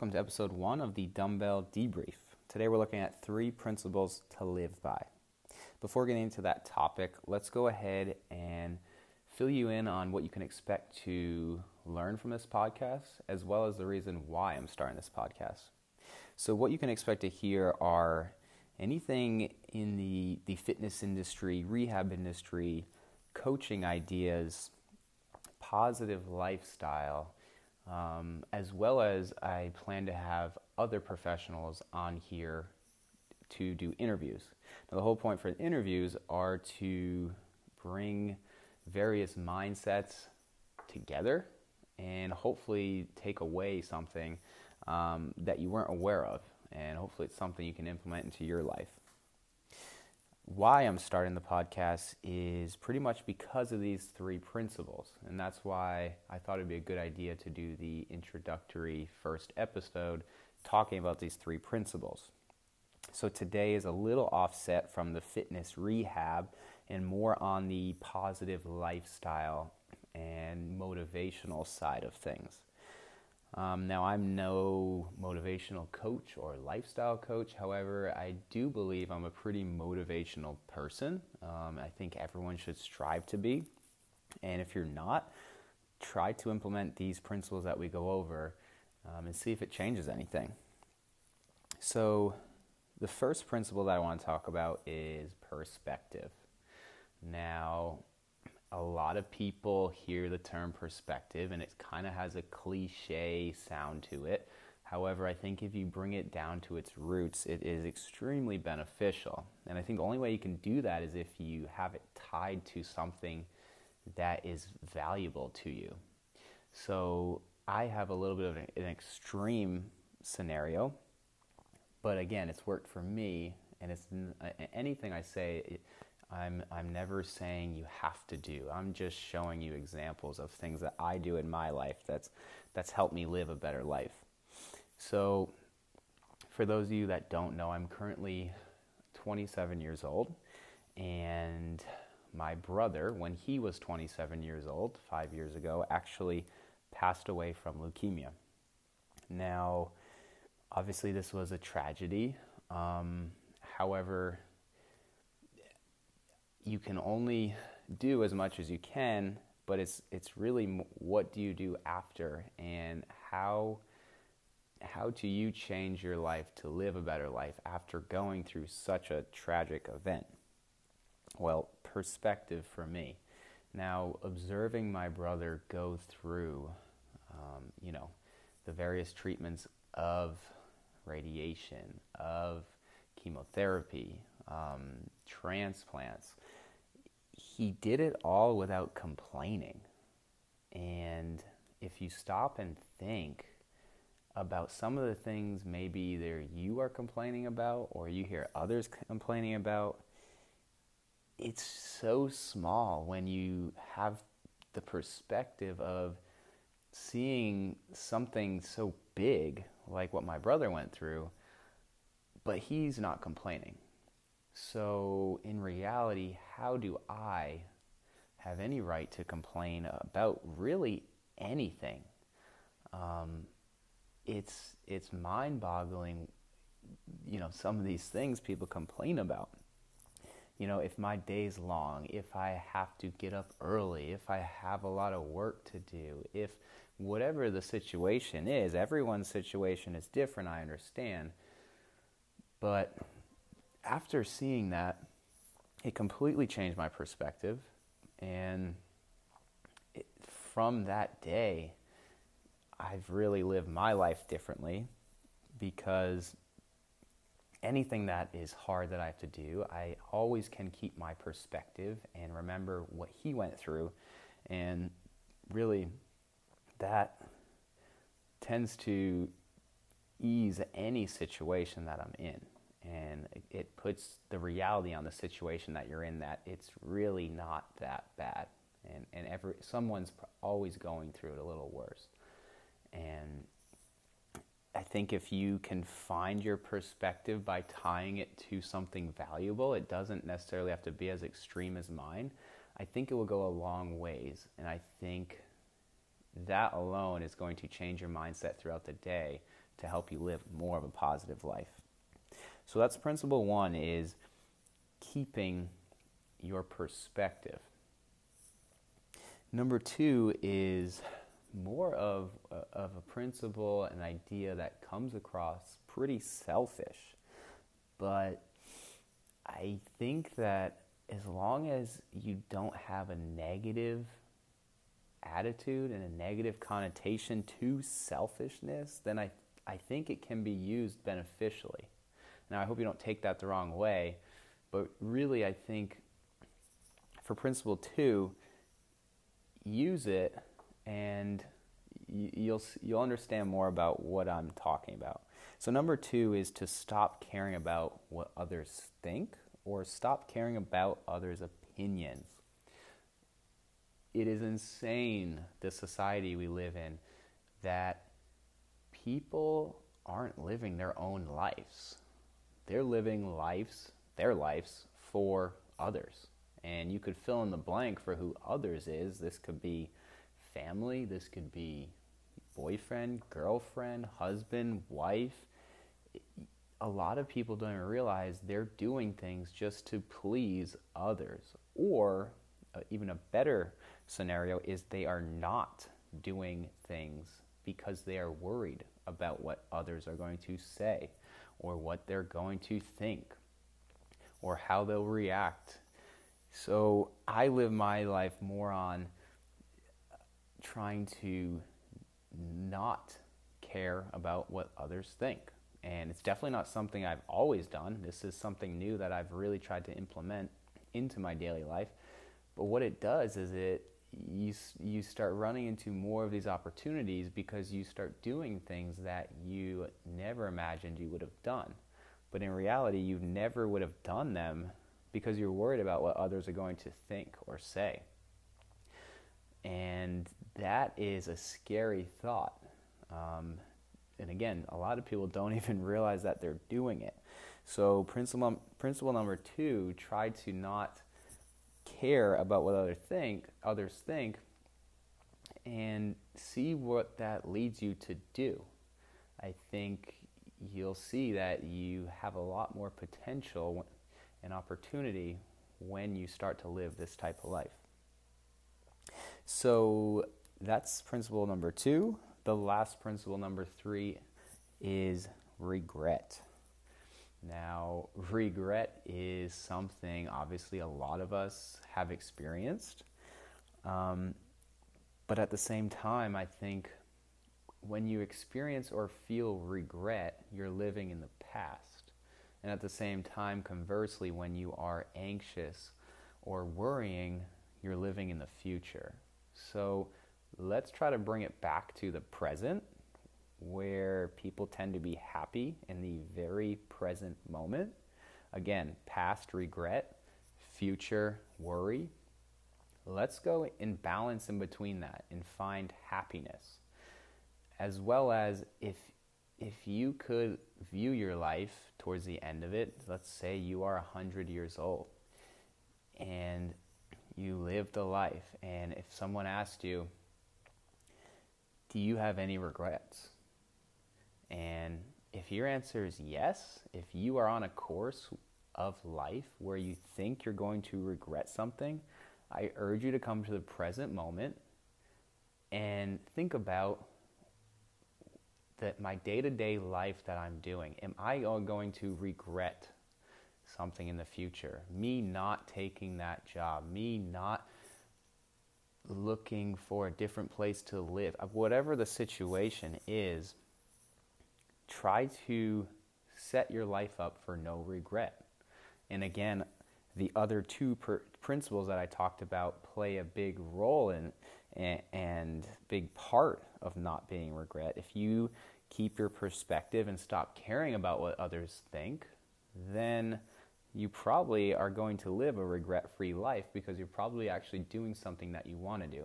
welcome to episode one of the Dumbbell Debrief. Today we're looking at three principles to live by. Before getting into that topic, let's go ahead and fill you in on what you can expect to learn from this podcast, as well as the reason why I'm starting this podcast. So, what you can expect to hear are anything in the, the fitness industry, rehab industry, coaching ideas, positive lifestyle um, as well as I plan to have other professionals on here to do interviews. Now, the whole point for interviews are to bring various mindsets together and hopefully take away something um, that you weren't aware of. And hopefully, it's something you can implement into your life why I'm starting the podcast is pretty much because of these three principles. And that's why I thought it'd be a good idea to do the introductory first episode talking about these three principles. So today is a little offset from the fitness rehab and more on the positive lifestyle and motivational side of things. Um, now, I'm no motivational coach or lifestyle coach. However, I do believe I'm a pretty motivational person. Um, I think everyone should strive to be. And if you're not, try to implement these principles that we go over um, and see if it changes anything. So, the first principle that I want to talk about is perspective. Now, lot of people hear the term perspective and it kind of has a cliche sound to it. However, I think if you bring it down to its roots, it is extremely beneficial. And I think the only way you can do that is if you have it tied to something that is valuable to you. So I have a little bit of an, extreme scenario, but again, it's worked for me. And it's anything I say, I'm, I'm never saying you have to do. I'm just showing you examples of things that I do in my life that's, that's helped me live a better life. So, for those of you that don't know, I'm currently 27 years old, and my brother, when he was 27 years old, five years ago, actually passed away from leukemia. Now, obviously, this was a tragedy. Um, however, you can only do as much as you can, but it's it's really what do you do after and how how do you change your life to live a better life after going through such a tragic event? Well, perspective for me. Now, observing my brother go through, um, you know, the various treatments of radiation, of chemotherapy, um, transplants, he did it all without complaining. And if you stop and think about some of the things maybe either you are complaining about or you hear others complaining about, it's so small when you have the perspective of seeing something so big like what my brother went through, but he's not complaining. So, in reality, how do I have any right to complain about really anything? Um, it's it's mind-boggling, you know, some of these things people complain about. You know, if my day's long, if I have to get up early, if I have a lot of work to do, if whatever the situation is, everyone's situation is different, I understand. But after seeing that, it completely changed my perspective. And it, from that day, I've really lived my life differently because anything that is hard that I have to do, I always can keep my perspective and remember what he went through. And really, that tends to ease any situation that I'm in and it puts the reality on the situation that you're in that it's really not that bad and and every someone's always going through it a little worse and I think if you can find your perspective by tying it to something valuable, it doesn't necessarily have to be as extreme as mine. I think it will go a long ways. And I think that alone is going to change your mindset throughout the day to help you live more of a positive life. So that's principle one is keeping your perspective. Number two is more of a, of a principle, an idea that comes across pretty selfish, but I think that as long as you don't have a negative attitude and a negative connotation to selfishness, then I, I think it can be used beneficially. Now, I hope you don't take that the wrong way, but really, I think for principle two, use it and you'll you'll understand more about what I'm talking about. So number 2 is to stop caring about what others think or stop caring about others' opinions. It is insane the society we live in that people aren't living their own lives. They're living lives, their lives for others. And you could fill in the blank for who others is. This could be family, this could be boyfriend, girlfriend, husband, wife. A lot of people don't even realize they're doing things just to please others. Or, uh, even a better scenario is they are not doing things because they are worried about what others are going to say or what they're going to think or how they'll react. So I live my life more on trying to not care about what others think. And it's definitely not something I've always done. This is something new that I've really tried to implement into my daily life. But what it does is it you you start running into more of these opportunities because you start doing things that you never imagined you would have done. But in reality, you never would have done them because you're worried about what others are going to think or say. And that is a scary thought. Um, and again, a lot of people don't even realize that they're doing it. So, principle, principle number two try to not care about what other think, others think and see what that leads you to do. I think you'll see that you have a lot more potential and opportunity when you start to live this type of life. So that's principle number two. The last principle, number three, is regret. Now, regret is something obviously a lot of us have experienced. Um, but at the same time, I think when you experience or feel regret, you're living in the past. And at the same time, conversely, when you are anxious or worrying, you're living in the future. So let's try to bring it back to the present where people tend to be happy in the very present moment. Again, past regret, future worry. Let's go in balance in between that and find happiness. As well as if if you could view your life towards the end of it, let's say you are 100 years old and you lived a life and if someone asked you, "Do you have any regrets?" And if your answer is yes, if you are on a course of life where you think you're going to regret something, I urge you to come to the present moment and think about that my day-to-day life that I'm doing. Am I going to regret something in the future? Me not taking that job, me not looking for a different place to live. Uh, whatever the situation is, try to set your life up for no regret. And again, the other two per- principles that I talked about play a big role in and, and big part of not being regret. If you keep your perspective and stop caring about what others think, then you probably are going to live a regret free life because you're probably actually doing something that you want to do.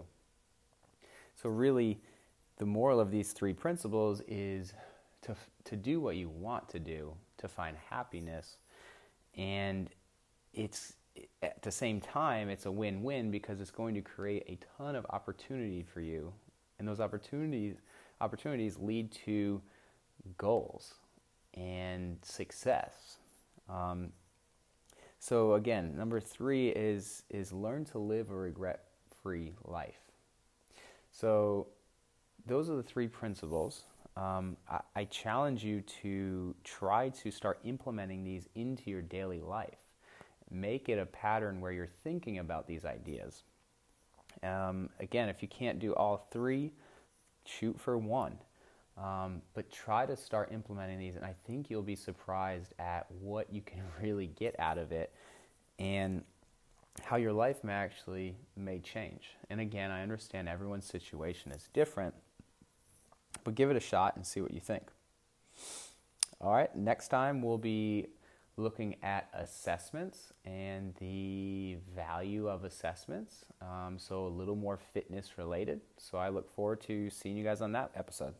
So, really, the moral of these three principles is to, to do what you want to do, to find happiness. And it's at the same time, it's a win win because it's going to create a ton of opportunity for you. And those opportunities, opportunities lead to goals and success. Um, so again, number three is is learn to live a regret-free life. So those are the three principles. Um, I, I challenge you to try to start implementing these into your daily life. Make it a pattern where you're thinking about these ideas. Um, again, if you can't do all three, shoot for one. Um, but try to start implementing these, and I think you'll be surprised at what you can really get out of it and how your life may actually may change. And again, I understand everyone's situation is different, but give it a shot and see what you think. All right, next time we'll be looking at assessments and the value of assessments. Um, so, a little more fitness related. So, I look forward to seeing you guys on that episode.